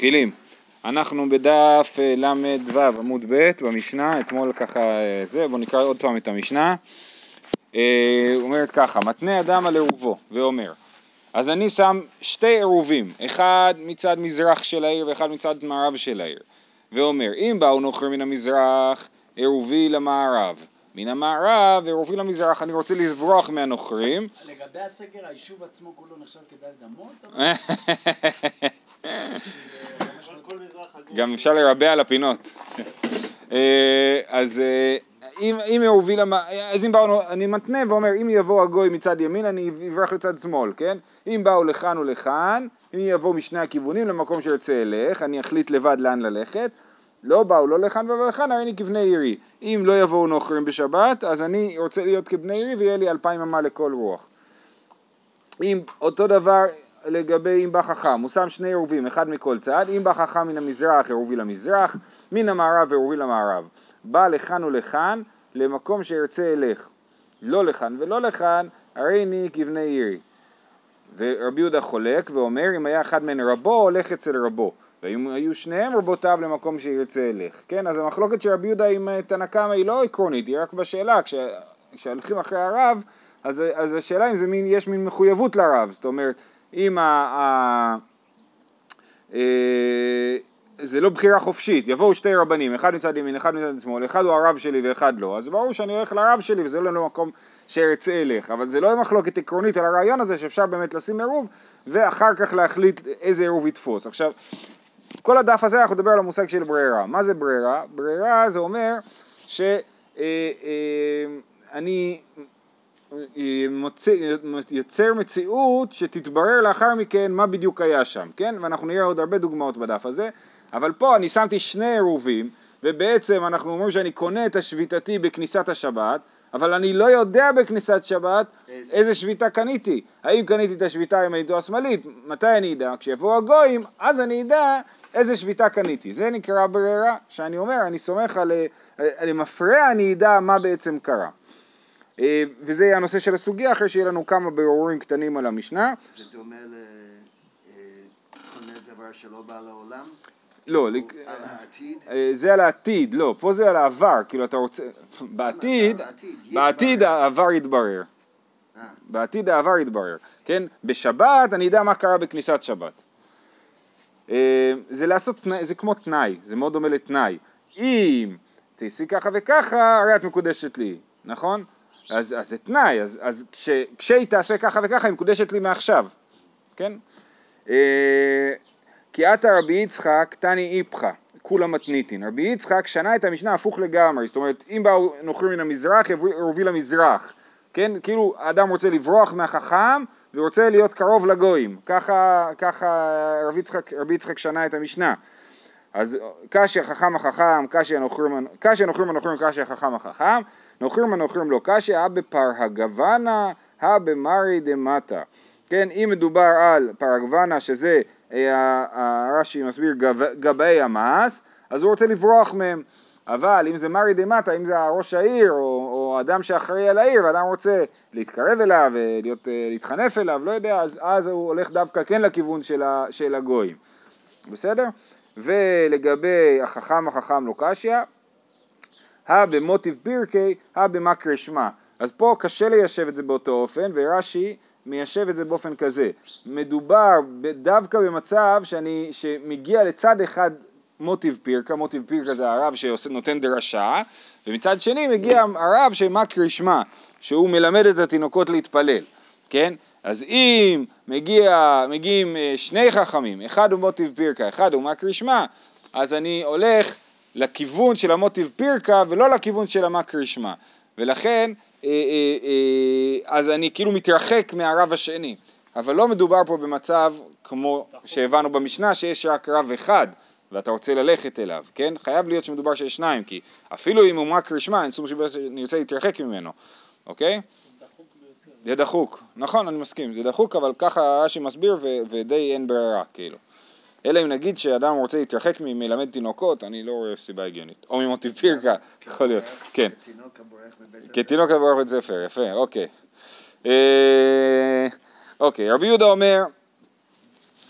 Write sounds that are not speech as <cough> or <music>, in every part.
מתחילים. אנחנו בדף אה, ל"ו עמוד ב' במשנה, אתמול ככה אה, זה, בואו נקרא עוד פעם את המשנה. אה, אומרת ככה, מתנה אדם על עירובו ואומר, אז אני שם שתי עירובים, אחד מצד מזרח של העיר ואחד מצד מערב של העיר, ואומר, אם באו נוכר מן המזרח, עירובי למערב, מן המערב עירובי למזרח, אני רוצה לברוח מהנוכרים. לגבי הסגר, היישוב עצמו כולו נחשב כדלת אמות? <laughs> גם אפשר לרבע על הפינות. <laughs> אה, אז אה, אם, אם הוביל, אז אם באו, אני מתנה ואומר, אם יבוא הגוי מצד ימין, אני אברח לצד שמאל, כן? אם באו לכאן ולכאן, אם יבוא משני הכיוונים למקום שארצה אלך, אני אחליט לבד לאן ללכת. לא באו לא לכאן ולא לכאן, הרי אני כבני עירי. אם לא יבואו נוכרים בשבת, אז אני רוצה להיות כבני עירי ויהיה לי אלפיים אמה לכל רוח. אם אותו דבר, לגבי אם בא חכם, הוא שם שני עירובים, אחד מכל צד, אם בא חכם מן המזרח עירובי למזרח, מן המערב עירובי למערב. בא לכאן ולכאן, למקום שארצה אלך. לא לכאן ולא לכאן, הרי אני כבני עירי. ורבי יהודה חולק ואומר, אם היה אחד מן רבו, הולך אצל רבו. ואם היו שניהם רבותיו למקום שירצה אלך. כן, אז המחלוקת של רבי יהודה עם אה, תנא קמא היא לא עקרונית, היא רק בשאלה, כשהולכים אחרי הרב, אז, אז השאלה אם זה מין, יש מין מחויבות לרב, זאת אומרת, אם ה... ה אה, זה לא בחירה חופשית, יבואו שתי רבנים, אחד מצד ימין, אחד מצד שמאל, אחד הוא הרב שלי ואחד לא, אז ברור שאני הולך לרב שלי וזה לא מקום שארצה אלך, אבל זה לא מחלוקת עקרונית על הרעיון הזה שאפשר באמת לשים עירוב ואחר כך להחליט איזה עירוב יתפוס. עכשיו, כל הדף הזה אנחנו נדבר על המושג של ברירה. מה זה ברירה? ברירה זה אומר שאני אה, אה, מוצא, יוצר מציאות שתתברר לאחר מכן מה בדיוק היה שם, כן? ואנחנו נראה עוד הרבה דוגמאות בדף הזה, אבל פה אני שמתי שני עירובים, ובעצם אנחנו אומרים שאני קונה את השביתתי בכניסת השבת, אבל אני לא יודע בכניסת שבת איזה, איזה שביתה קניתי. האם קניתי את השביתה הימנית או השמאלית? מתי אני אדע? כשיבואו הגויים, אז אני אדע איזה שביתה קניתי. זה נקרא ברירה, שאני אומר, אני סומך על, על מפרע, אני אדע מה בעצם קרה. אה, וזה הנושא של הסוגיה, אחרי שיהיה לנו כמה בירורים קטנים על המשנה. זה דומה לקונה אה, דבר שלא בא לעולם? לא, על העתיד? אה, זה על העתיד, לא, פה זה על העבר, כאילו אתה רוצה, בעתיד, בעתיד העבר יתברר. בעתיד העבר יתברר, כן? בשבת אני יודע מה קרה בכניסת שבת. זה לעשות, זה כמו תנאי, זה מאוד דומה לתנאי. אם תעשי ככה וככה, הרי את מקודשת לי, נכון? אז, אז זה תנאי, אז, אז כש, כשהיא תעשה ככה וככה היא מקודשת לי מעכשיו, כן? אה, כי עתה רבי יצחק תני איפכא, כולה מתניתין. רבי יצחק שנה את המשנה הפוך לגמרי, זאת אומרת אם באו נוכרים מן המזרח ירובי למזרח, כן? כאילו האדם רוצה לברוח מהחכם ורוצה להיות קרוב לגויים, ככה, ככה רבי יצחק, רבי יצחק שנה את המשנה. אז קשי החכם החכם, קשי הנוכרים הנוכרים, קשי החכם החכם, נוכרים הנוכרים לא קשי, הא בפרגוונה, הא במרי דמטה. כן, אם מדובר על פרגוונה שזה, אה, הרש"י מסביר גבאי המס, אז הוא רוצה לברוח מהם. אבל אם זה מרי דמטה, אם זה ראש העיר או, או אדם שאחראי על העיר ואדם רוצה להתקרב אליו ולהתחנף אליו, לא יודע, אז, אז הוא הולך דווקא כן לכיוון של, ה, של הגויים. בסדר? ולגבי החכם החכם לא קשיא, הא במוטיב פירקי, הא במקרי שמע. אז פה קשה ליישב את זה באותו אופן, ורש"י מיישב את זה באופן כזה. מדובר דווקא במצב שאני, שמגיע לצד אחד מוטיב פירקה, מוטיב פירקה זה הרב שנותן דרשה, ומצד שני מגיע הרב שמקרי שמע, שהוא מלמד את התינוקות להתפלל, כן? אז אם מגיע, מגיעים אה, שני חכמים, אחד הוא מוטיב פירקה, אחד הוא מקרי שמע, אז אני הולך לכיוון של המוטיב פירקה ולא לכיוון של המקרי שמע. ולכן, אה, אה, אז אני כאילו מתרחק מהרב השני. אבל לא מדובר פה במצב כמו שהבנו במשנה שיש רק רב אחד ואתה רוצה ללכת אליו, כן? חייב להיות שמדובר שיש שניים, כי אפילו אם הוא מקרי שמע, אין שום סיבה שאני רוצה להתרחק ממנו, אוקיי? זה דחוק, נכון, אני מסכים, זה דחוק, אבל ככה רש"י מסביר ודי אין ברירה, כאילו. אלא אם נגיד שאדם רוצה להתרחק מלמד תינוקות, אני לא רואה סיבה הגיונית. או ממוטיב פירקה, יכול להיות, כן. כתינוק הבורח בבית ספר, יפה, אוקיי. אה, אוקיי, רבי יהודה אומר,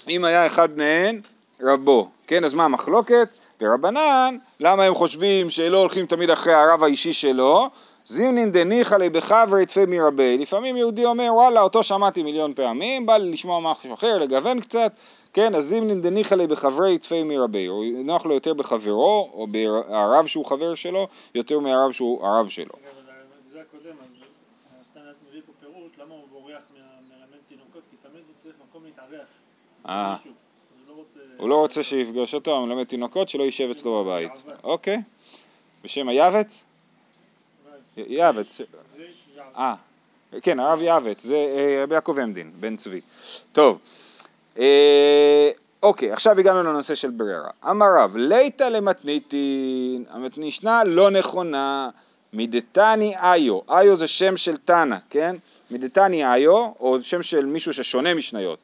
אם היה אחד מהן, רבו. כן, אז מה המחלוקת? ורבנן, למה הם חושבים שלא הולכים תמיד אחרי הרב האישי שלו? זימנין דניחא לי בחברי תפי מרבי. לפעמים יהודי אומר וואלה אותו שמעתי מיליון פעמים, בא לי לשמוע משהו אחר, לגוון קצת, כן, אז זימנין דניחא לי בחברי תפי מרבי. הוא נוח לו יותר בחברו, או ברב שהוא חבר שלו, יותר מהרב שהוא הרב שלו. זה הקודם, אז נתן מביא פה פירוט, למה הוא בורח מה- מלמד תינוקות? כי תמיד הוא צריך מקום להתארח. אה. הוא לא רוצה... הוא לא רוצה שיפגוש אותו, המלמד תינוקות, שלא יישב אצלו בבית. אוקיי. בשם? אולי. יעבץ. אה, כן, הרב יעבץ, זה אה, רבי יעקב עמדין, בן צבי. טוב, אוקיי, עכשיו הגענו לנושא של ברירה. אמר רב, ליתא למתניתין, המשנה לא נכונה, מדתני איו, איו זה שם של תנא, כן? מדתני איו, או שם של מישהו ששונה משניות.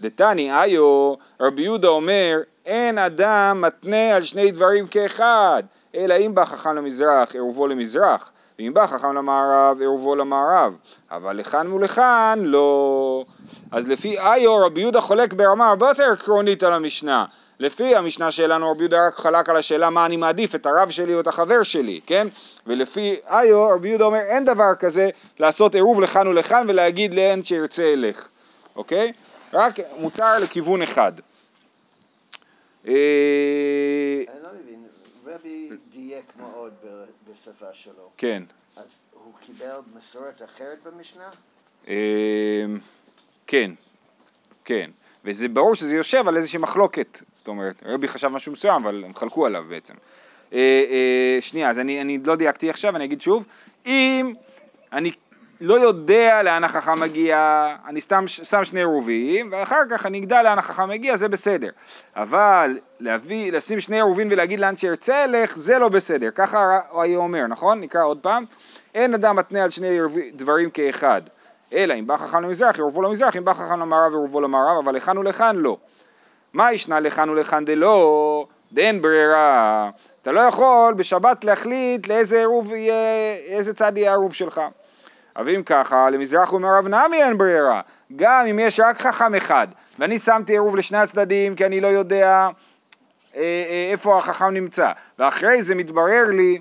דתני איו, רבי יהודה אומר, אין אדם מתנה על שני דברים כאחד, אלא אם בא חכם למזרח, עירובו למזרח, ואם בא חכם למערב, עירובו למערב, אבל לכאן ולכאן לא. אז לפי איו, רבי יהודה חולק ברמה הרבה יותר עקרונית על המשנה. לפי המשנה שלנו, רבי יהודה רק חלק על השאלה מה אני מעדיף, את הרב שלי או את החבר שלי, כן? ולפי איו, רבי יהודה אומר, אין דבר כזה לעשות עירוב לכאן ולכאן ולהגיד לאן שירצה ילך, אוקיי? רק מותר לכיוון אחד. אה, אני לא מבין, רבי דייק מאוד בשפה שלו, כן. אז הוא קיבל מסורת אחרת במשנה? אה, כן, כן. וזה ברור שזה יושב על איזושהי מחלוקת. זאת אומרת, רבי חשב משהו מסוים, אבל הם חלקו עליו בעצם. אה, אה, שנייה, אז אני, אני לא דייקתי עכשיו, אני אגיד שוב. אם אני לא יודע לאן החכם מגיע, אני סתם שם שני עירובים, ואחר כך אני אגדל לאן החכם מגיע, זה בסדר. אבל להביא, לשים שני עירובים ולהגיד לאן שירצה אלך, זה לא בסדר. ככה הוא היה אומר, נכון? נקרא עוד פעם. אין אדם מתנה על שני דברים כאחד. אלא אם בא חכם למזרח, ירובו למזרח, אם בא חכם למערב, ירובו למערב, אבל לכאן ולכאן לא. מה ישנה לכאן ולכאן דלא, דאין ברירה. אתה לא יכול בשבת להחליט לאיזה עירוב יהיה, איזה צד יהיה העירוב שלך. אבל אם ככה, למזרח ומערב נמי אין ברירה. גם אם יש רק חכם אחד, ואני שמתי עירוב לשני הצדדים כי אני לא יודע אה, אה, איפה החכם נמצא, ואחרי זה מתברר לי,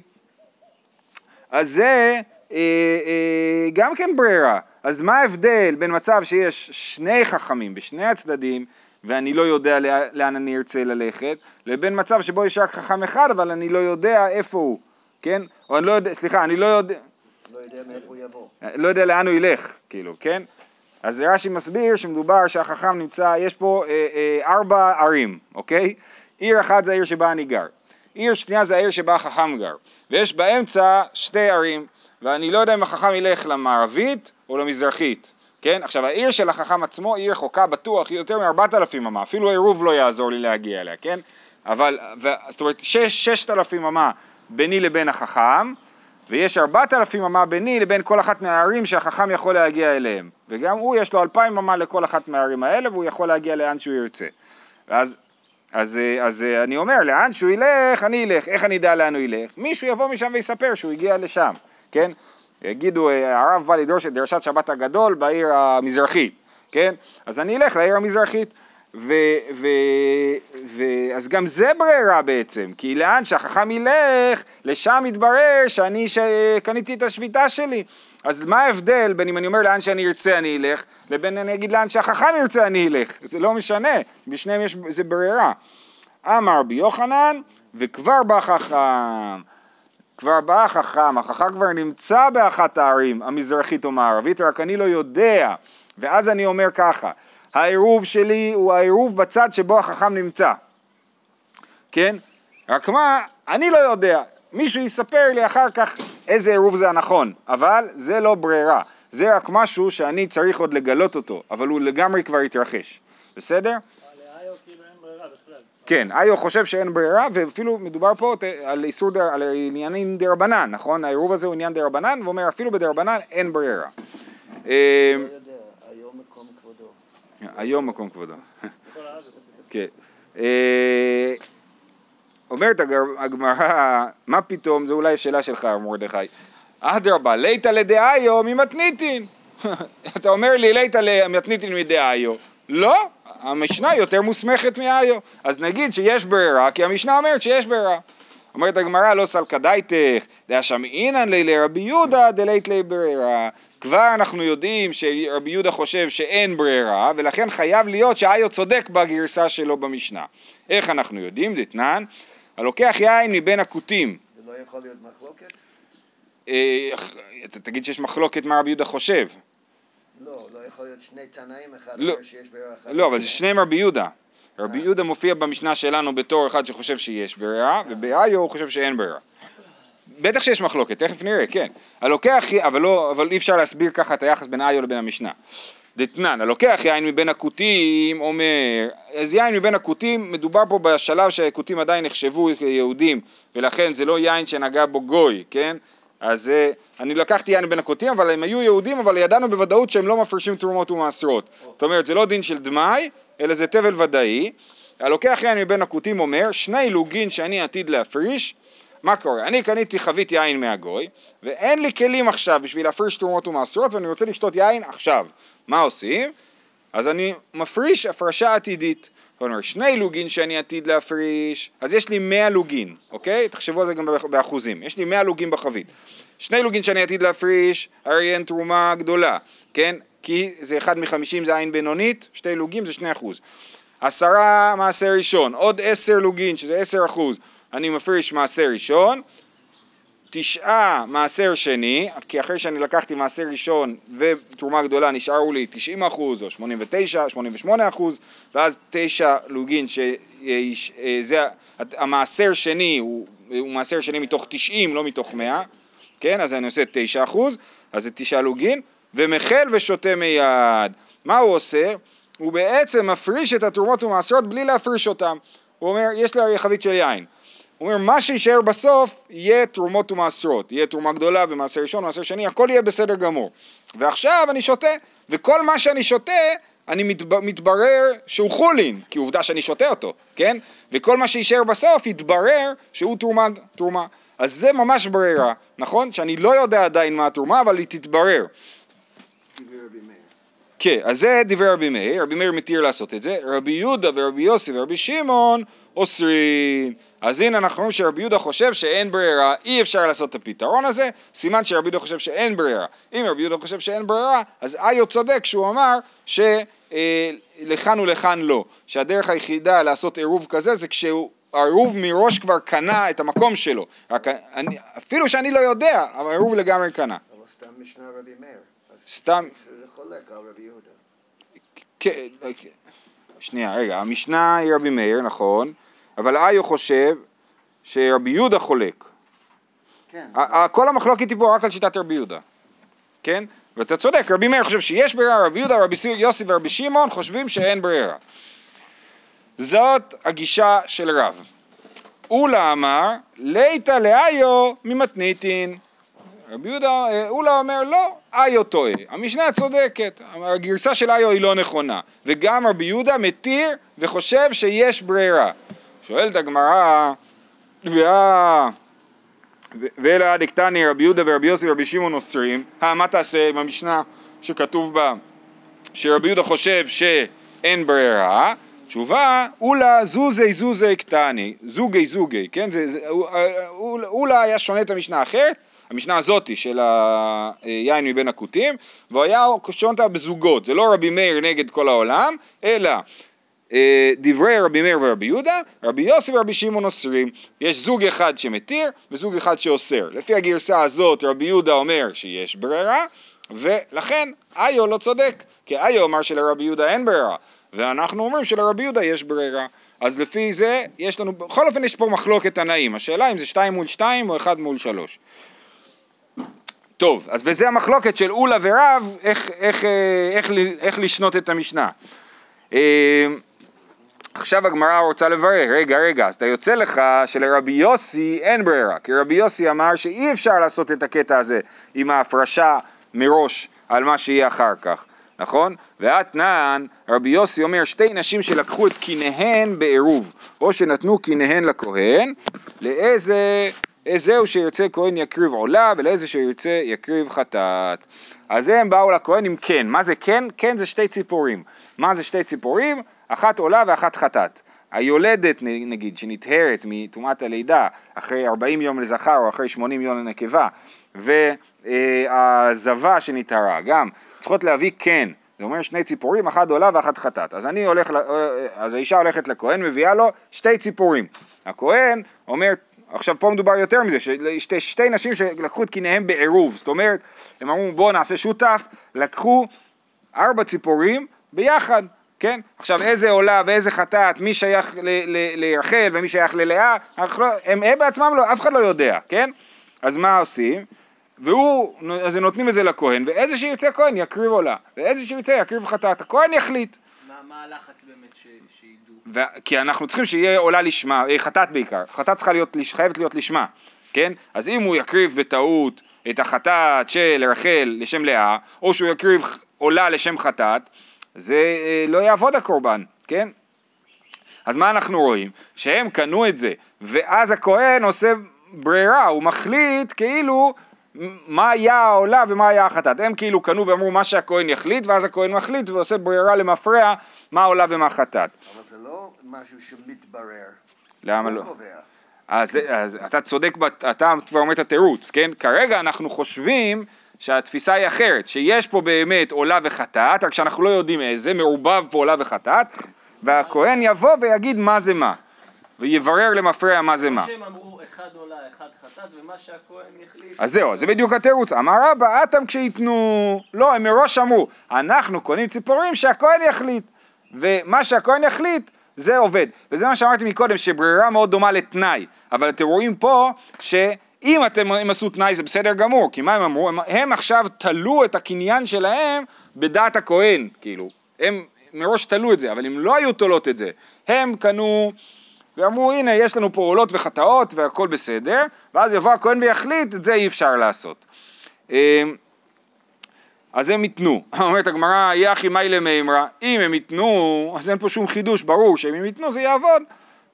אז זה אה, אה, גם כן ברירה. אז מה ההבדל בין מצב שיש שני חכמים בשני הצדדים, ואני לא יודע לאן אני ארצה ללכת, לבין מצב שבו יש רק חכם אחד, אבל אני לא יודע איפה הוא, כן? או אני לא יודע, סליחה, אני לא יודע, לא יודע יבוא. לא יודע לאן הוא ילך, כאילו, כן? אז רש"י מסביר שמדובר שהחכם נמצא, יש פה אה, אה, ארבע ערים, אוקיי? עיר אחת זה העיר שבה אני גר, עיר שנייה זה העיר שבה החכם גר, ויש באמצע שתי ערים, ואני לא יודע אם החכם ילך למערבית או למזרחית, כן? עכשיו העיר של החכם עצמו היא רחוקה בטוח, היא יותר מארבעת אלפים אמה, אפילו העירוב לא יעזור לי להגיע אליה, כן? אבל, ו, זאת אומרת, שש, ששת אלפים אמה ביני לבין החכם, ויש ארבעת אלפים אמה ביני לבין כל אחת מהערים שהחכם יכול להגיע אליהם. וגם הוא יש לו אלפיים אמה לכל אחת מהערים האלה והוא יכול להגיע לאן שהוא ירצה. ואז אז, אז אה, אני אומר, לאן שהוא ילך, אני אלך. איך אני אדע לאן הוא ילך? מישהו יבוא משם ויספר שהוא הגיע לשם, כן? יגידו, אה, הרב בא לדרוש את דרשת שבת הגדול בעיר המזרחית, כן? אז אני אלך לעיר המזרחית. ו, ו, ו, אז גם זה ברירה בעצם, כי לאן שהחכם ילך, לשם יתברר שאני שקניתי את השביתה שלי. אז מה ההבדל בין אם אני אומר לאן שאני ארצה אני אלך, לבין אני אגיד לאן שהחכם ירצה אני אלך, זה לא משנה, בשניהם יש, זה ברירה. אמר רבי יוחנן, וכבר בא חכם. כבר בא החכם, החכם כבר נמצא באחת הערים, המזרחית או מערבית, רק אני לא יודע. ואז אני אומר ככה, העירוב שלי הוא העירוב בצד שבו החכם נמצא. כן? רק מה, אני לא יודע. מישהו יספר לי אחר כך איזה עירוב זה הנכון, אבל זה לא ברירה. זה רק משהו שאני צריך עוד לגלות אותו, אבל הוא לגמרי כבר התרחש. בסדר? כן, איו חושב שאין ברירה, ואפילו מדובר פה על איסור, דר, על עניינים דרבנן, נכון? העירוב הזה הוא עניין דרבנן, ואומר אפילו בדרבנן אין ברירה. אה, לא יודע, היום מקום כבודו. היום מקום כבודו. כן. אה, אומרת הגמרא, מה פתאום, זו אולי שאלה שלך, מרדכי. אדרבה, ליתא לדאיו ממתניתין. <laughs> אתה אומר לי ליתא למתניתין מדאיו. לא, המשנה יותר מוסמכת מאיו. אז נגיד שיש ברירה, כי המשנה אומרת שיש ברירה. אומרת הגמרא לא סלקא דייתך, דאשמעינן לי לרבי יהודה דלית לי ברירה. כבר אנחנו יודעים שרבי יהודה חושב שאין ברירה, ולכן חייב להיות שאיו צודק בגרסה שלו במשנה. איך אנחנו יודעים? דתנן, הלוקח יין מבין הכותים. זה לא יכול להיות מחלוקת? אה, אתה תגיד שיש מחלוקת מה רבי יהודה חושב. לא, לא יכול להיות שני תנאים, אחד לא. שיש ברירה אחת. לא, אבל זה שניהם רבי יהודה. רבי אה. יהודה מופיע במשנה שלנו בתור אחד שחושב שיש ברירה, ובאיו הוא חושב שאין ברירה. בטח שיש מחלוקת, תכף נראה, כן. הלוקח, אבל, לא, אבל אי אפשר להסביר ככה את היחס בין איו לבין המשנה. דתנן, הלוקח יין מבין הכותים אומר, אז יין מבין הכותים, מדובר פה בשלב שהכותים עדיין נחשבו יהודים, ולכן זה לא יין שנגע בו גוי, כן? אז אה, אני לקחתי יין מבין הכותים, אבל הם היו יהודים, אבל ידענו בוודאות שהם לא מפרישים תרומות ומעשרות. זאת אומרת, זה לא דין של דמאי, אלא זה תבל ודאי. הלוקח יין מבין הכותים אומר, שני לוגין שאני עתיד להפריש, מה קורה? אני קניתי חבית יין מהגוי, ואין לי כלים עכשיו בשביל להפריש תרומות ומעשרות, ואני רוצה לשתות יין עכשיו. מה עושים? אז אני מפריש הפרשה עתידית. אומרת, שני לוגין שאני עתיד להפריש, אז יש לי 100 לוגין, אוקיי? תחשבו על זה גם באחוזים. יש לי 100 לוגין בחבית. שני לוגין שאני עתיד להפריש, הרי אין תרומה גדולה, כן? כי זה אחד מחמישים זה עין בינונית, שתי לוגים זה שני אחוז. עשרה מעשר ראשון, עוד עשר לוגין שזה עשר אחוז, אני מפריש מעשר ראשון, תשעה מעשר שני, כי אחרי שאני לקחתי מעשר ראשון ותרומה גדולה נשארו לי 90 אחוז או 89, 88 אחוז, ואז תשע לוגין שזה המעשר שני הוא, הוא מעשר שני מתוך 90 לא מתוך 100, כן? אז אני עושה 9 אחוז, אז זה תשעה לוגין, ומחל ושותה מיד. מה הוא עושה? הוא בעצם מפריש את התרומות ומעשרות בלי להפריש אותם. הוא אומר, יש לי הרי חבית של יין. הוא אומר, מה שיישאר בסוף יהיה תרומות ומעשרות. יהיה תרומה גדולה ומעשר ראשון, מעשר שני, הכל יהיה בסדר גמור. ועכשיו אני שותה, וכל מה שאני שותה, אני מתב... מתברר שהוא חולין, כי עובדה שאני שותה אותו, כן? וכל מה שיישאר בסוף יתברר שהוא תרומה, תרומה. אז זה ממש ברירה, נכון? שאני לא יודע עדיין מה התרומה, אבל היא תתברר. כן, אז זה דברי רבי מאיר, רבי מאיר מתיר לעשות את זה, רבי יהודה ורבי יוסי ורבי שמעון אוסרים. אז הנה אנחנו רואים שרבי יהודה חושב שאין ברירה, אי אפשר לעשות את הפתרון הזה, סימן שרבי יהודה חושב שאין ברירה. אם רבי יהודה חושב שאין ברירה, אז איו צודק שהוא אמר שלכאן ולכאן לא, שהדרך היחידה לעשות עירוב כזה זה כשהוא העירוב מראש כבר קנה את המקום שלו, רק אני, אפילו שאני לא יודע, אבל העירוב לגמרי קנה. אבל סתם משנה רבי מאיר. סתם, שזה חולק על רבי יהודה. כן, כן. שנייה, רגע, המשנה היא רבי מאיר, נכון, אבל איו חושב שרבי יהודה חולק. כן. כל המחלוקת היא פה רק על שיטת רבי יהודה, כן? ואתה צודק, רבי מאיר חושב שיש ברירה, רבי יהודה, רבי סי- יוסי ורבי שמעון חושבים שאין ברירה. זאת הגישה של רב. אולה אמר, ליתא לאיו ממתניתין. רבי יהודה, אה, אולה אומר לא, איו טועה, המשנה צודקת, הגרסה של איו היא לא נכונה, וגם רבי יהודה מתיר וחושב שיש ברירה. שואלת הגמרא, ואלה דקטני רבי יהודה ורבי יוסי ורבי שמעון אוסרים, אה, מה תעשה עם המשנה שכתוב בה שרבי יהודה חושב שאין ברירה? תשובה, אולה זוזי זוזי קטני, זוגי זוגי, כן? זה, זה, אול- אולה היה שונה את המשנה האחרת, המשנה הזאתי של היין מבין הכותים, והוא היה שונה אותה בזוגות, זה לא רבי מאיר נגד כל העולם, אלא אה, דברי רבי מאיר ורבי יהודה, רבי יוסי ורבי שמעון אוסרים. יש זוג אחד שמתיר וזוג אחד שאוסר. לפי הגרסה הזאת רבי יהודה אומר שיש ברירה, ולכן איו לא צודק, כי איו אמר שלרבי יהודה אין ברירה, ואנחנו אומרים שלרבי יהודה יש ברירה. אז לפי זה יש לנו, בכל אופן יש פה מחלוקת תנאים, השאלה אם זה 2 מול 2 או 1 מול 3. טוב, אז וזה המחלוקת של אולה ורב, איך, איך, אה, איך, ל- איך לשנות את המשנה. עכשיו הגמרא רוצה לברר, רגע, רגע, אז אתה יוצא לך שלרבי יוסי אין ברירה, כי רבי יוסי אמר שאי אפשר לעשות את הקטע הזה עם ההפרשה מראש על מה שיהיה אחר כך, נכון? ואתנן, רבי יוסי אומר שתי נשים שלקחו את קיניהן בעירוב, או שנתנו קיניהן לכהן, לאיזה, איזהו שירצה כהן יקריב עולה, ולאיזה שירצה יקריב חטאת. אז הם באו לכהן עם כן, מה זה כן? כן זה שתי ציפורים. מה זה שתי ציפורים? אחת עולה ואחת חטאת. היולדת נגיד שנטהרת מטומאת הלידה אחרי 40 יום לזכר או אחרי 80 יום לנקבה והזבה שנטהרה גם צריכות להביא כן זה אומר שני ציפורים, אחת עולה ואחת חטאת. אז הולך, ל- אה, אז האישה הולכת לכהן, מביאה לו שתי ציפורים. הכהן אומר, עכשיו פה מדובר יותר מזה, שתי, שתי נשים שלקחו את קיניהם בעירוב, זאת אומרת, הם אמרו בואו נעשה שותף, לקחו ארבע ציפורים ביחד, כן? עכשיו איזה עולה ואיזה חטאת, מי שייך לרחל ומי שייך ללאה, לא, הם, הם בעצמם לא, אף אחד לא יודע, כן? אז מה עושים? והוא, אז הם נותנים את זה לכהן, ואיזה שירצה כהן יקריב עולה, ואיזה שירצה יקריב חטאת, הכהן יחליט. מה, מה הלחץ באמת ש, שידעו? ו- כי אנחנו צריכים שיהיה עולה לשמה, אה, חטאת בעיקר, חטאת צריכה להיות, חייבת להיות לשמה, כן? אז אם הוא יקריב בטעות את החטאת של רחל לשם לאה, או שהוא יקריב עולה לשם חטאת, זה אה, לא יעבוד הקורבן, כן? אז מה אנחנו רואים? שהם קנו את זה, ואז הכהן עושה ברירה, הוא מחליט כאילו מה היה העולה ומה היה החטאת. הם כאילו קנו ואמרו מה שהכהן יחליט, ואז הכהן מחליט ועושה ברירה למפרע מה העולה ומה חטאת. אבל זה לא משהו שמתברר. למה לא? קובע. אז, אז אתה צודק, אתה כבר אומר את התירוץ, כן? כרגע אנחנו חושבים שהתפיסה היא אחרת, שיש פה באמת עולה וחטאת, רק שאנחנו לא יודעים איזה, מעורבב פה עולה וחטאת, והכהן יבוא ויגיד מה זה מה, ויברר למפרע מה זה מה. שהם אמרו אחד עולה, אחד חטאת, ומה שהכהן יחליט... אז זהו, זה בדיוק התירוץ. אמר רבא, אטם כשייתנו... לא, הם מראש אמרו, אנחנו קונים ציפורים שהכהן יחליט. ומה שהכהן יחליט, זה עובד. וזה מה שאמרתי מקודם, שברירה מאוד דומה לתנאי. אבל אתם רואים פה, שאם אתם, הם עשו תנאי זה בסדר גמור, כי מה הם אמרו? הם, הם עכשיו תלו את הקניין שלהם בדעת הכהן, כאילו. הם מראש תלו את זה, אבל הם לא היו תולות את זה. הם קנו... ואמרו הנה יש לנו פה עולות וחטאות והכל בסדר ואז יבוא הכהן ויחליט את זה אי אפשר לעשות. אמ, אז הם ייתנו, <laughs> אומרת הגמרא יחי מאי למימרא אם הם ייתנו אז אין פה שום חידוש ברור שאם הם ייתנו זה יעבוד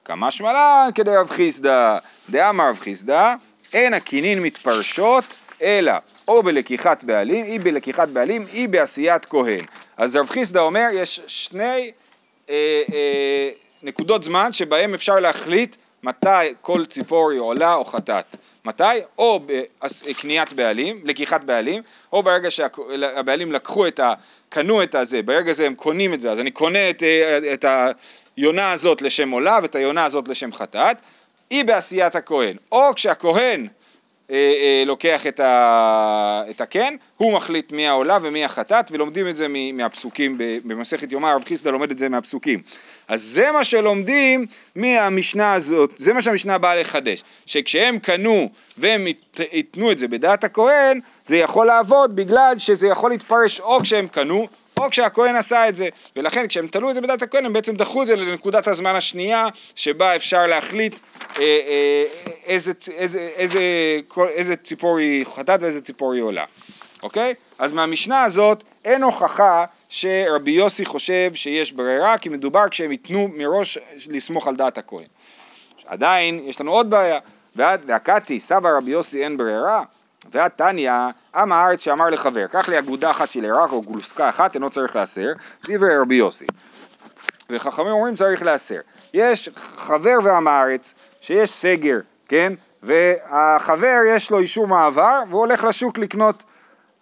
כמה שמלן כדי רב חיסדא דאמר רב חיסדא אין הכינין מתפרשות אלא או בלקיחת בעלים, אי בלקיחת בעלים, אי בעשיית כהן. אז רב חיסדא אומר יש שני אה, אה, נקודות זמן שבהם אפשר להחליט מתי כל ציפור היא עולה או חטאת. מתי? או בקניית בעלים, לקיחת בעלים, או ברגע שהבעלים לקחו את ה... קנו את הזה, ברגע זה הם קונים את זה, אז אני קונה את, אה, את היונה הזאת לשם עולה ואת היונה הזאת לשם חטאת, היא בעשיית הכהן. או כשהכהן אה, אה, לוקח את, ה, את הקן, הוא מחליט מי העולה ומי החטאת, ולומדים את זה מהפסוקים במסכת יומא, רב חיסדא לומד את זה מהפסוקים. אז זה מה שלומדים מהמשנה הזאת, זה מה שהמשנה באה לחדש, שכשהם קנו והם ית- ייתנו את זה בדעת הכהן, זה יכול לעבוד בגלל שזה יכול להתפרש או כשהם קנו, או כשהכהן עשה את זה, ולכן כשהם תלו את זה בדעת הכהן הם בעצם דחו את זה לנקודת הזמן השנייה שבה אפשר להחליט אה, אה, איזה, איזה, איזה, איזה ציפור היא חטאת ואיזה ציפור היא עולה, אוקיי? אז מהמשנה הזאת אין הוכחה שרבי יוסי חושב שיש ברירה, כי מדובר כשהם ייתנו מראש לסמוך על דעת הכהן. עדיין יש לנו עוד בעיה, והקתי סבא רבי יוסי אין ברירה, ועד תניא, עם הארץ שאמר לחבר, קח לי אגודה אחת של ירק או גלוסקה אחת, אינו צריך להסר, דברי רבי יוסי. וחכמים אומרים צריך להסר. יש חבר ועם הארץ שיש סגר, כן? והחבר יש לו אישור מעבר והוא הולך לשוק לקנות.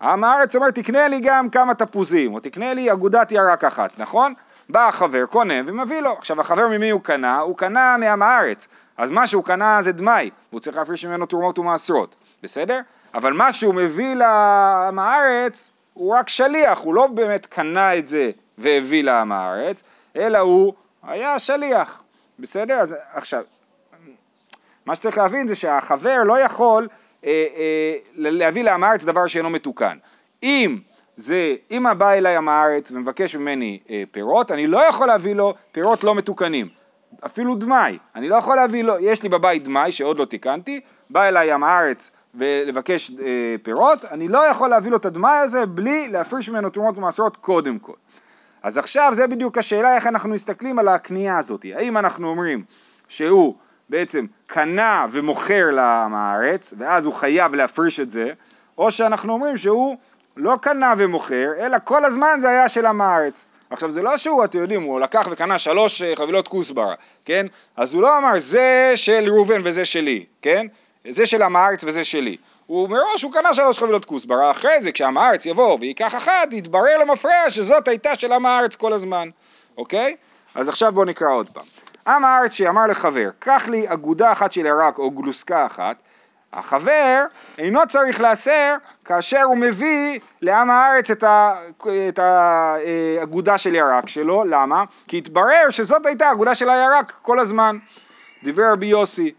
עם הארץ אומר תקנה לי גם כמה תפוזים או תקנה לי אגודת ירק אחת, נכון? בא החבר, קונה ומביא לו. עכשיו החבר ממי הוא קנה? הוא קנה מעם הארץ. אז מה שהוא קנה זה דמאי, והוא צריך להפריש ממנו תרומות ומעשרות, בסדר? אבל מה שהוא מביא לעם הארץ הוא רק שליח, הוא לא באמת קנה את זה והביא לעם הארץ, אלא הוא היה שליח, בסדר? אז עכשיו, מה שצריך להבין זה שהחבר לא יכול אה, אה, להביא לעם הארץ דבר שאינו מתוקן. אם זה, אם בא אליי עם הארץ ומבקש ממני אה, פירות, אני לא יכול להביא לו פירות לא מתוקנים. אפילו דמאי, אני לא יכול להביא לו, יש לי בבית דמאי שעוד לא תיקנתי, בא אליי עם הארץ ולבקש אה, פירות, אני לא יכול להביא לו את הדמאי הזה בלי להפריש ממנו תרומות ומעשרות קודם כל. אז עכשיו זה בדיוק השאלה איך אנחנו מסתכלים על הקנייה הזאת. האם אנחנו אומרים שהוא בעצם קנה ומוכר לעם הארץ, ואז הוא חייב להפריש את זה, או שאנחנו אומרים שהוא לא קנה ומוכר, אלא כל הזמן זה היה של עם הארץ. עכשיו זה לא שהוא, אתם יודעים, הוא לקח וקנה שלוש אה, חבילות כוסברה, כן? אז הוא לא אמר זה של ראובן וזה שלי, כן? זה של עם הארץ וזה שלי. הוא מראש הוא קנה שלוש חבילות כוסברה, אחרי זה כשעם הארץ יבוא וייקח אחת, יתברר למפרע שזאת הייתה של עם הארץ כל הזמן, אוקיי? אז עכשיו בואו נקרא עוד פעם. עם הארץ שאמר לחבר, קח לי אגודה אחת של ירק או גלוסקה אחת, החבר אינו צריך להסר כאשר הוא מביא לעם הארץ את האגודה של ירק שלו, למה? כי התברר שזאת הייתה אגודה של הירק כל הזמן. דיבר רבי יוסי,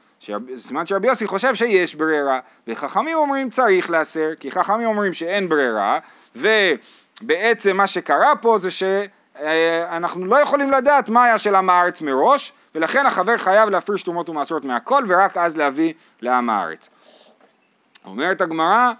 סימן שרבי יוסי חושב שיש ברירה, וחכמים אומרים צריך להסר, כי חכמים אומרים שאין ברירה, ובעצם מה שקרה פה זה שאנחנו לא יכולים לדעת מה היה של עם הארץ מראש, ולכן החבר חייב להפריש תרומות ומעשרות מהכל, ורק אז להביא לעם הארץ. אומרת הגמרא,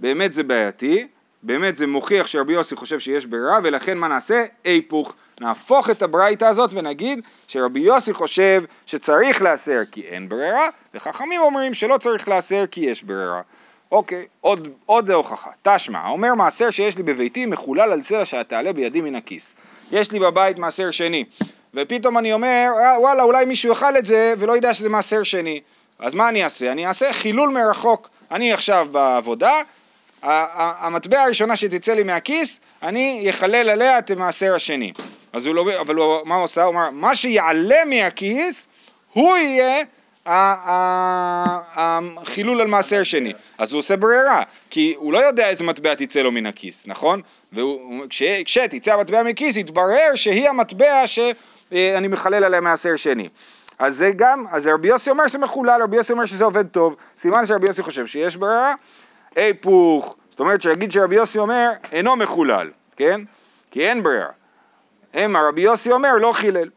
באמת זה בעייתי, באמת זה מוכיח שרבי יוסי חושב שיש ברירה, ולכן מה נעשה? היפוך. נהפוך את הברייתא הזאת ונגיד שרבי יוסי חושב שצריך להסר כי אין ברירה, וחכמים אומרים שלא צריך להסר כי יש ברירה. אוקיי, עוד, עוד הוכחה. תשמע, אומר מעשר שיש לי בביתי מחולל על סלע שתעלה בידי מן הכיס. יש לי בבית מעשר שני, ופתאום אני אומר, "אה, וואלה, אולי מישהו יאכל את זה ולא ידע שזה מעשר שני. אז מה אני אעשה? אני אעשה חילול מרחוק. אני עכשיו בעבודה, המטבע הראשונה שתצא לי מהכיס, אני אחלל עליה את המעשר השני. אז הוא לא, אבל הוא, מה הוא עושה? הוא אמר, מה שיעלה מהכיס, הוא יהיה החילול על מעשר שני. אז הוא עושה ברירה, כי הוא לא יודע איזה מטבע תצא לו מן הכיס, נכון? וכשתצא המטבע מכיס, יתברר שהיא המטבע שאני מחלל עליה מעשר שני. אז זה גם, אז רבי יוסי אומר שזה מחולל, רבי יוסי אומר שזה עובד טוב, סימן שרבי יוסי חושב שיש ברירה, היפוך, זאת אומרת שיגיד שרבי יוסי אומר אינו מחולל, כן? כי אין ברירה. המה רבי יוסי אומר לא חילל.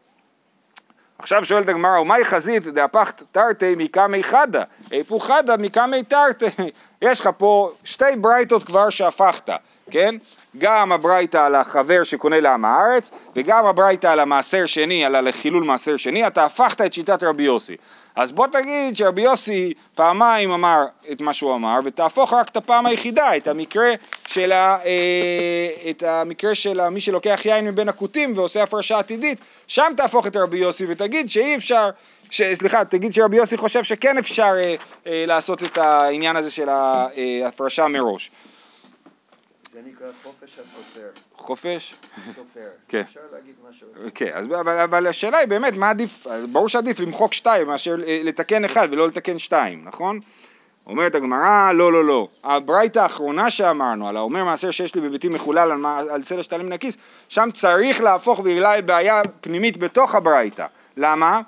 עכשיו שואלת הגמרא, ומאי חזית דהפך תרתי מקמי חדה, היפוך חדה מקמי תרתי. <laughs> יש לך פה שתי ברייתות כבר שהפכת, כן? גם הברייתא על החבר שקונה לעם הארץ, וגם הברייתא על המעשר שני, על החילול מעשר שני, אתה הפכת את שיטת רבי יוסי. אז בוא תגיד שרבי יוסי פעמיים אמר את מה שהוא אמר, ותהפוך רק את הפעם היחידה, את המקרה של, ה, אה, את המקרה של מי שלוקח יין מבין הכותים ועושה הפרשה עתידית, שם תהפוך את רבי יוסי ותגיד שאי אפשר, ש, סליחה, תגיד שרבי יוסי חושב שכן אפשר אה, אה, לעשות את העניין הזה של ההפרשה מראש. זה נקרא חופש הסופר. חופש? סופר. <laughs> כן. אפשר להגיד מה שרוצים. כן, אז, אבל, אבל השאלה היא באמת, מה עדיף, ברור שעדיף למחוק שתיים מאשר אה, לתקן אחד ולא לתקן שתיים, נכון? אומרת הגמרא, לא, לא, לא. הברייתא האחרונה שאמרנו, על האומר מעשר שיש לי בביתי מחולל על, על סלע שתעלה מן הכיס, שם צריך להפוך בגלל בעיה פנימית בתוך הברייתא. למה?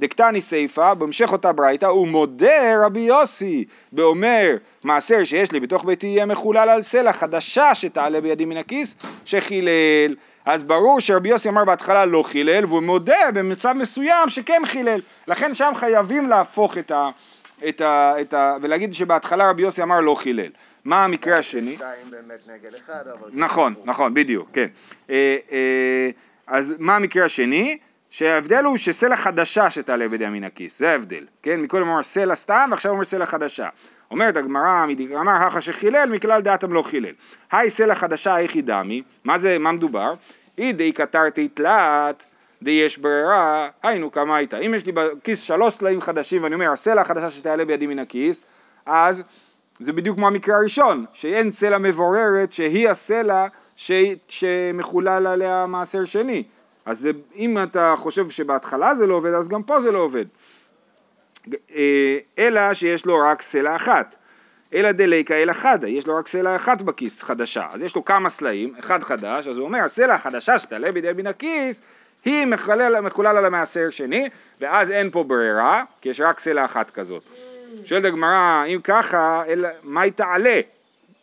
דקתני סיפא, בהמשך אותה ברייתא, הוא מודה רבי יוסי, באומר מעשר שיש לי בתוך ביתי יהיה מחולל על סלע חדשה שתעלה בידי מן הכיס, שחילל. אז ברור שרבי יוסי אמר בהתחלה לא חילל, והוא מודה במצב מסוים שכן חילל. לכן שם חייבים להפוך את ה... את ה, את ה, ולהגיד שבהתחלה רבי יוסי אמר לא חילל. מה המקרה השני? שתיים באמת נגד אחד, אבל... נכון, נכון, בדיוק, כן. אה, אה, אז מה המקרה השני? שההבדל הוא שסלע חדשה שתעלה בידי מן הכיס, זה ההבדל, כן? מקודם הוא אומר סלע סתם ועכשיו הוא אומר סלע חדשה. אומרת הגמרא, אמר הכא שחילל, מכלל דעתם לא חילל. היי סלע חדשה היא דמי, מה זה, מה מדובר? אידי קטרתי תלת, די יש ברירה, היינו כמה הייתה. אם יש לי בכיס שלוש סלעים חדשים ואני אומר הסלע החדשה שתעלה בידי מן הכיס, אז זה בדיוק כמו המקרה הראשון, שאין סלע מבוררת שהיא הסלע ש... שמחולל עליה מעשר שני. אז זה, אם אתה חושב שבהתחלה זה לא עובד, אז גם פה זה לא עובד. אה, אלא שיש לו רק סלע אחת. אלא דליקה אלא חדה, יש לו רק סלע אחת בכיס חדשה. אז יש לו כמה סלעים, אחד חדש, אז הוא אומר, הסלע החדשה שתעלה בידי מן הכיס, היא מחולל, מחולל על המעשר שני, ואז אין פה ברירה, כי יש רק סלע אחת כזאת. שואלת הגמרא, אם ככה, אלא, מה היא תעלה?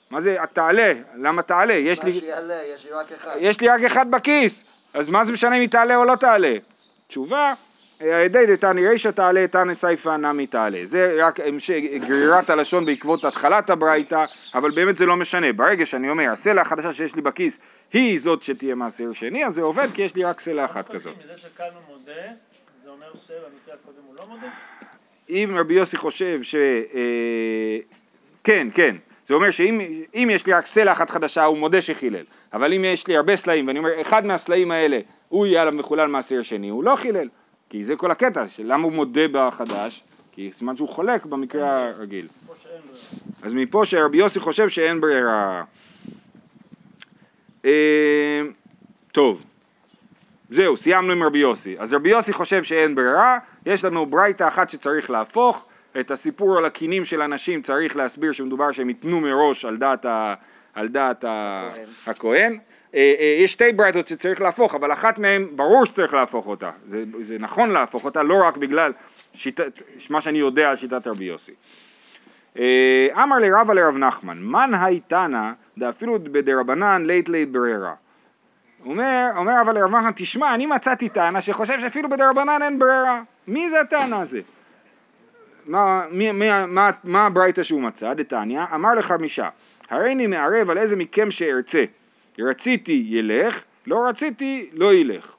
מה זה תעלה? למה תעלה? יש לי, שיעלה, יש לי רק אחד. יש לי רק אחד בכיס, אז מה זה משנה אם היא תעלה או לא תעלה? תשובה, הידי דתני רישא תעלה, תנא סייפא נמי תעלה. זה רק גרירת הלשון בעקבות התחלת הברייתא, אבל באמת זה לא משנה. ברגע שאני אומר, הסלע החדשה שיש לי בכיס היא זאת שתהיה מעשר שני, אז זה עובד כי יש לי רק סלע אחת כזאת. מזה שקלנו מודה, זה אומר שבמקרה הקודם הוא לא מודה? אם רבי יוסי חושב ש... אה, כן, כן. זה אומר שאם אם יש לי רק סלע אחת חדשה הוא מודה שחילל, אבל אם יש לי הרבה סלעים ואני אומר אחד מהסלעים האלה הוא יהיה עליו מחולל מעשר שני, הוא לא חילל, כי זה כל הקטע, למה הוא מודה בחדש? כי סימן שהוא חולק במקרה הרגיל. אז מפה שרבי יוסי חושב שאין ברירה. אה, טוב, זהו, סיימנו עם רבי יוסי. אז רבי יוסי חושב שאין ברירה, יש לנו ברייתא אחת שצריך להפוך, את הסיפור על הקינים של אנשים צריך להסביר שמדובר שהם ייתנו מראש על דעת, ה, על דעת הכהן. הכהן. אה, אה, יש שתי ברייתות שצריך להפוך, אבל אחת מהן ברור שצריך להפוך אותה. זה, זה נכון להפוך אותה, לא רק בגלל שיטת, מה שאני יודע על שיטת רבי יוסי. אה, אמר לרבא לרב נחמן, מן הייתנא דאפילו בדרבנן לית לית ברירה. אומר, אומר אבל לרב נחמן, תשמע, אני מצאתי טענה שחושב שאפילו בדרבנן אין ברירה. מי זה הטענה הזה? מה, מי, מה, מה הברייתא שהוא מצא? דתניא, אמר לחמישה, הריני מערב על איזה מכם שארצה. רציתי ילך, לא רציתי לא ילך.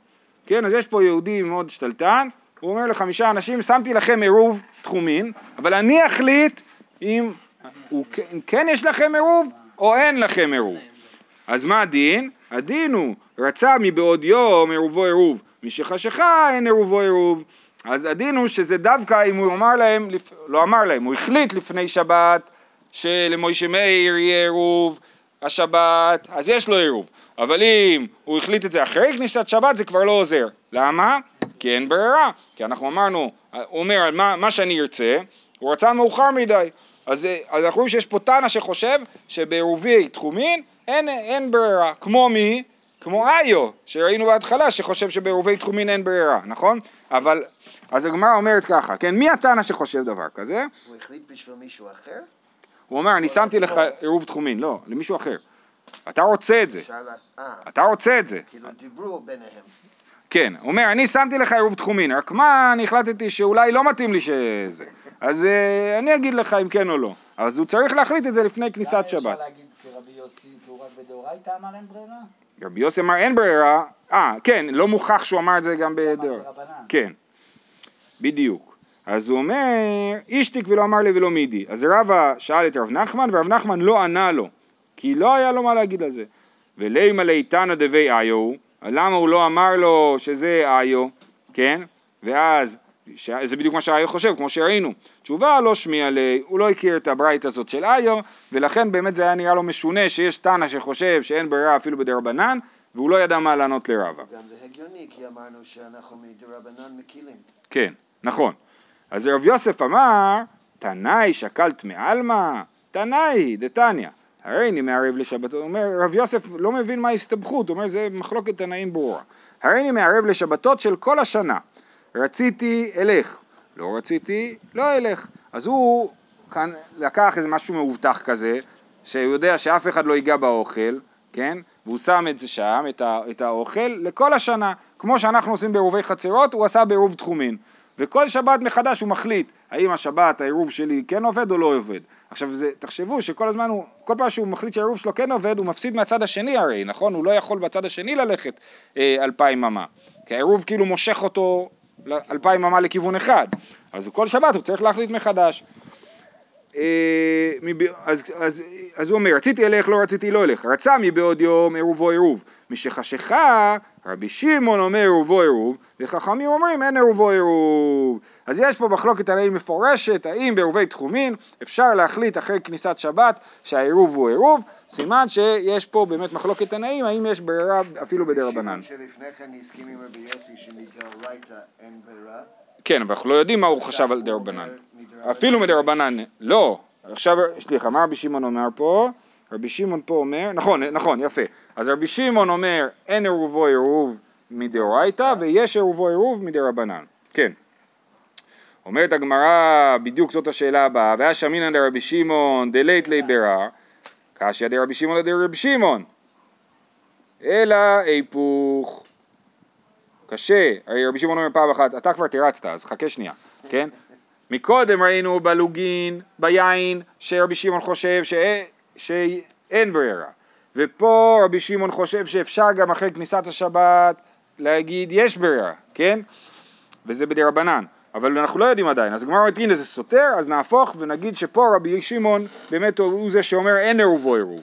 כן, אז יש פה יהודי מאוד שתלטן, הוא אומר לחמישה אנשים, שמתי לכם עירוב תחומין, אבל אני אחליט אם, הוא, כן יש לכם עירוב או אין לכם עירוב. אז מה הדין? הדין הוא רצה מבעוד יום עירובו עירוב, משחשיכה אין עירובו עירוב. אז הדין הוא שזה דווקא אם הוא אמר להם, לא אמר להם, הוא החליט לפני שבת שלמוישה מאיר יהיה עירוב השבת, אז יש לו עירוב. אבל אם הוא החליט את זה אחרי כניסת שבת זה כבר לא עוזר. למה? כי אין ברירה. כי אנחנו אמרנו, הוא אומר מה, מה שאני ארצה, הוא רצה מאוחר מדי. אז, אז אנחנו רואים שיש פה תנא שחושב שבעירובי תחומין אין, אין ברירה. כמו מי? כמו איו, שראינו בהתחלה שחושב שבעירובי תחומין אין ברירה, נכון? אבל, אז הגמרא אומרת ככה, כן, מי התנא שחושב דבר כזה? הוא החליט בשביל מישהו אחר? הוא אומר, אני או שמתי לך לעצמו. עירוב תחומין, לא, למישהו אחר. אתה רוצה את זה. אה, אתה רוצה את זה. כאילו דיברו ביניהם. כן, הוא אומר, אני שמתי לך עירוב תחומין, רק מה, אני החלטתי שאולי לא מתאים לי שזה. אז אה, אני אגיד לך אם כן או לא. אז הוא צריך להחליט את זה לפני כניסת למה שבת. אפשר להגיד כרבי יוסי, כי הוא רק בדאורייתא אמר אין ברירה? רבי יוסי אמר אין ברירה, אה, כן, לא מוכח שהוא אמר את זה גם. ברבנן. כן, בדיוק. אז הוא אומר, אישתיק ולא אמר לי ולא מידי. אז רבא שאל את רב נחמן, ורב נחמן לא ענה לו, כי לא היה לו מה להגיד על זה. ולימה ליתנא דבי איו, למה הוא לא אמר לו שזה איו, כן? ואז, ש... זה בדיוק מה שאיו חושב, כמו שראינו. תשובה לא שמיע לי, הוא לא הכיר את הברייט הזאת של איו, ולכן באמת זה היה נראה לו משונה שיש תנא שחושב שאין ברירה אפילו בדרבנן, והוא לא ידע מה לענות לרבא. גם זה הגיוני, כי אמרנו שאנחנו מדרבנן מקילים. כן, נכון. אז רב יוסף אמר, תנאי שקלת מעלמא, תנאי דתניא. הרי אני מערב לשבת, הוא אומר, רב יוסף לא מבין מה ההסתבכות, הוא אומר זה מחלוקת תנאים ברורה. הרי אני מערב לשבתות של כל השנה. רציתי אלך, לא רציתי לא אלך. אז הוא כאן לקח איזה משהו מאובטח כזה, שהוא יודע שאף אחד לא ייגע באוכל, כן? והוא שם את זה שם, את, את האוכל, לכל השנה. כמו שאנחנו עושים בעירובי חצרות, הוא עשה בעירוב תחומין. וכל שבת מחדש הוא מחליט האם השבת, העירוב שלי כן עובד או לא עובד. עכשיו זה, תחשבו שכל הזמן הוא, כל פעם שהוא מחליט שהעירוב שלו כן עובד, הוא מפסיד מהצד השני הרי, נכון? הוא לא יכול בצד השני ללכת אה, אלפיים אמה. כי העירוב כאילו מושך אותו אלפיים אמה לכיוון אחד. אז כל שבת הוא צריך להחליט מחדש. אה, מב- אז, אז, אז הוא אומר, רציתי אלך, לא רציתי לא אלך. רצה מבעוד יום עירובו עירוב. משחשיכה, רבי שמעון אומר עירובו עירוב, וחכמים אומרים אין עירובו עירוב. אז יש פה מחלוקת הרי מפורשת, האם בעירובי תחומין אפשר להחליט אחרי כניסת שבת שהעירוב הוא עירוב, סימן שיש פה באמת מחלוקת תנאים, האם יש ברירה אפילו בדרבנן. שלפני כן הסכים עם רבי יוסי שמדאורייתא אין ברירה. כן, אבל אנחנו לא יודעים מה הוא חשב על דרבנן. אפילו. מדרבנן, לא. עכשיו, סליחה, מה רבי שמעון אומר פה? רבי שמעון פה אומר, נכון, נכון, יפה. אז רבי שמעון אומר, אין עירובו עירוב מדאורייתא, ויש עירובו עירוב מדרבנן. כן. אומרת הגמרא, בדיוק זאת השאלה הבאה, והיה שמינן דרבי שמעון דלית לי ברר, קשיא דרבי שמעון דרבי שמעון. אלא היפוך. קשה, הרי רבי שמעון אומר פעם אחת, אתה כבר תירצת, אז חכה שנייה, כן? מקודם ראינו בלוגין, ביין, שרבי שמעון חושב שאין, שאין ברירה. ופה רבי שמעון חושב שאפשר גם אחרי כניסת השבת להגיד יש ברירה, כן? וזה בדרבנן. אבל אנחנו לא יודעים עדיין, אז הגמרא אומרת הנה זה סותר, אז נהפוך ונגיד שפה רבי שמעון באמת הוא, זה שאומר אין עירובו עירוב.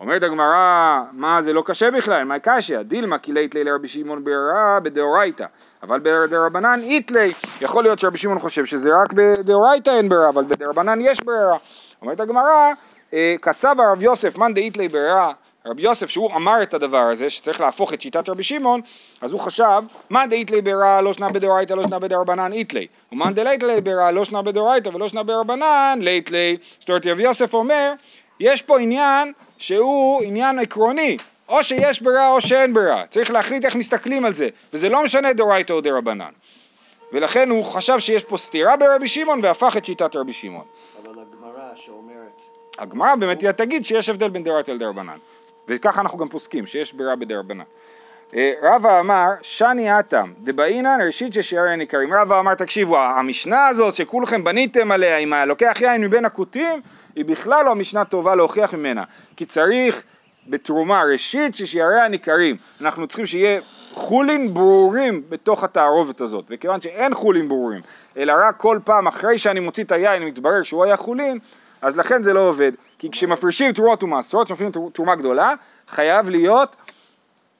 אומרת הגמרא, מה זה לא קשה בכלל, מה קשיא? דילמה כי לית לי לרבי שמעון ברירה בדאורייתא, אבל בדרבנן איתלי, יכול להיות שרבי שמעון חושב שזה רק בדאורייתא אין ברירה, אבל בדרבנן יש ברירה. אומרת הגמרא, אה, כסב הרב יוסף, מאן דאיתלי ברירה, רבי יוסף שהוא אמר את הדבר הזה, שצריך להפוך את שיטת רבי שמעון, אז הוא חשב, מאן דאיתלי ברירה לא שנה בדאורייתא לא שנה בדרבנן איתלי, ומאן דלייתלי ברירה לא שנה בדאורייתא ולא שנה ברבנן לייתלי, זאת אומרת רבי יוסף אומר, יש פה עניין שהוא עניין עקרוני, או שיש ברירה או שאין ברירה, צריך להחליט איך מסתכלים על זה, וזה לא משנה דאורייתא או דרבנן. ולכן הוא חשב שיש פה סתירה ברבי שמעון והפך את שיטת רבי שמעון. אבל הגמרא שאומרת, הגמרא באמת תגיד שיש הבדל בין דאורייתא לדרבנן, וככה אנחנו גם פוסקים, שיש ברירה בדרבנן. אה, רבא אמר, שני אטם, דבעינן ראשית ששיערי הניכרים. רבא אמר, תקשיבו, המשנה הזאת שכולכם בניתם עליה עם הלוקח יין מבין הכותים, היא בכלל לא משנה טובה להוכיח ממנה. כי צריך בתרומה ראשית ששיערי הניכרים. אנחנו צריכים שיהיה חולין ברורים בתוך התערובת הזאת. וכיוון שאין חולין ברורים, אלא רק כל פעם אחרי שאני מוציא את היין מתברר שהוא היה חולין, אז לכן זה לא עובד. כי כשמפרישים תרומות ומעשרות, כשמפרישים תרומה גדולה, חייב להיות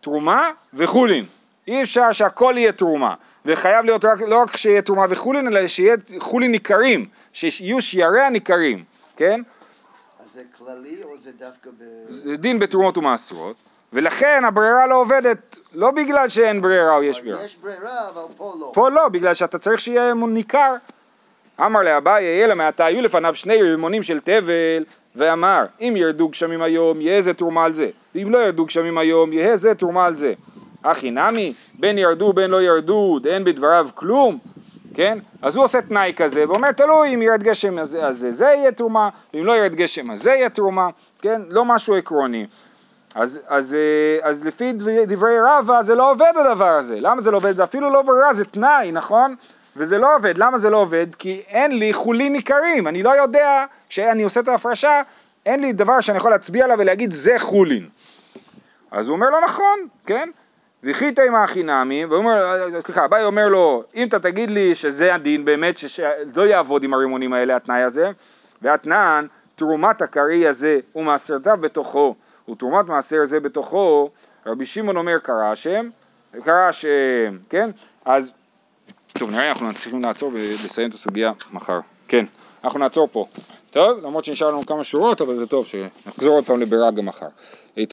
תרומה וחולין. אי אפשר שהכל יהיה תרומה, וחייב להיות רק, לא רק שיהיה תרומה וחולין, אלא שיהיה חולין ניכרים, שיהיו שיעריה ניכרים, כן? אז זה כללי או זה דווקא ב... זה דין בתרומות ומעשרות, ולכן הברירה לא עובדת, לא בגלל שאין ברירה או יש ברירה. יש ברירה, אבל פה לא. פה לא, בגלל שאתה צריך שיהיה אמון ניכר. אמר לאביי, יהיה למעתה, היו לפניו שני רימונים של תבל, ואמר, אם ירדו גשמים היום, יהא זה תרומה על זה, ואם לא ירדו גשמים היום, יהא זה תרומה על זה. אחי נמי, בין ירדו בין לא ירדו, אין בדבריו כלום, כן? אז הוא עושה תנאי כזה, ואומר, תלוי אם ירד גשם אז, אז זה, יהיה תרומה, ואם לא ירד גשם אז זה יהיה תרומה, כן? לא משהו עקרוני. אז, אז, אה, אז לפי דברי רבא זה לא עובד הדבר הזה. למה זה לא עובד? זה אפילו לא ברירה, זה תנאי, נכון? וזה לא עובד. למה זה לא עובד? כי אין לי חולין ניכרים. אני לא יודע, כשאני עושה את ההפרשה, אין לי דבר שאני יכול להצביע עליו ולהגיד זה חולין. אז הוא אומר לו נכון, כן? וחיתא עם האחי נמי, סליחה, אביי אומר לו, אם אתה תגיד לי שזה הדין באמת, שלא יעבוד עם הרימונים האלה התנאי הזה, ואתנן, תרומת הקרי הזה ומעשרתיו בתוכו, ותרומת מעשר זה בתוכו, רבי שמעון אומר קרא השם, קרא השם, כן? אז, טוב נראה, אנחנו צריכים לעצור ולסיים את הסוגיה מחר. כן, אנחנו נעצור פה. טוב, למרות שנשאר לנו כמה שורות, אבל זה טוב שנחזור עוד פעם לבירה גם מחר.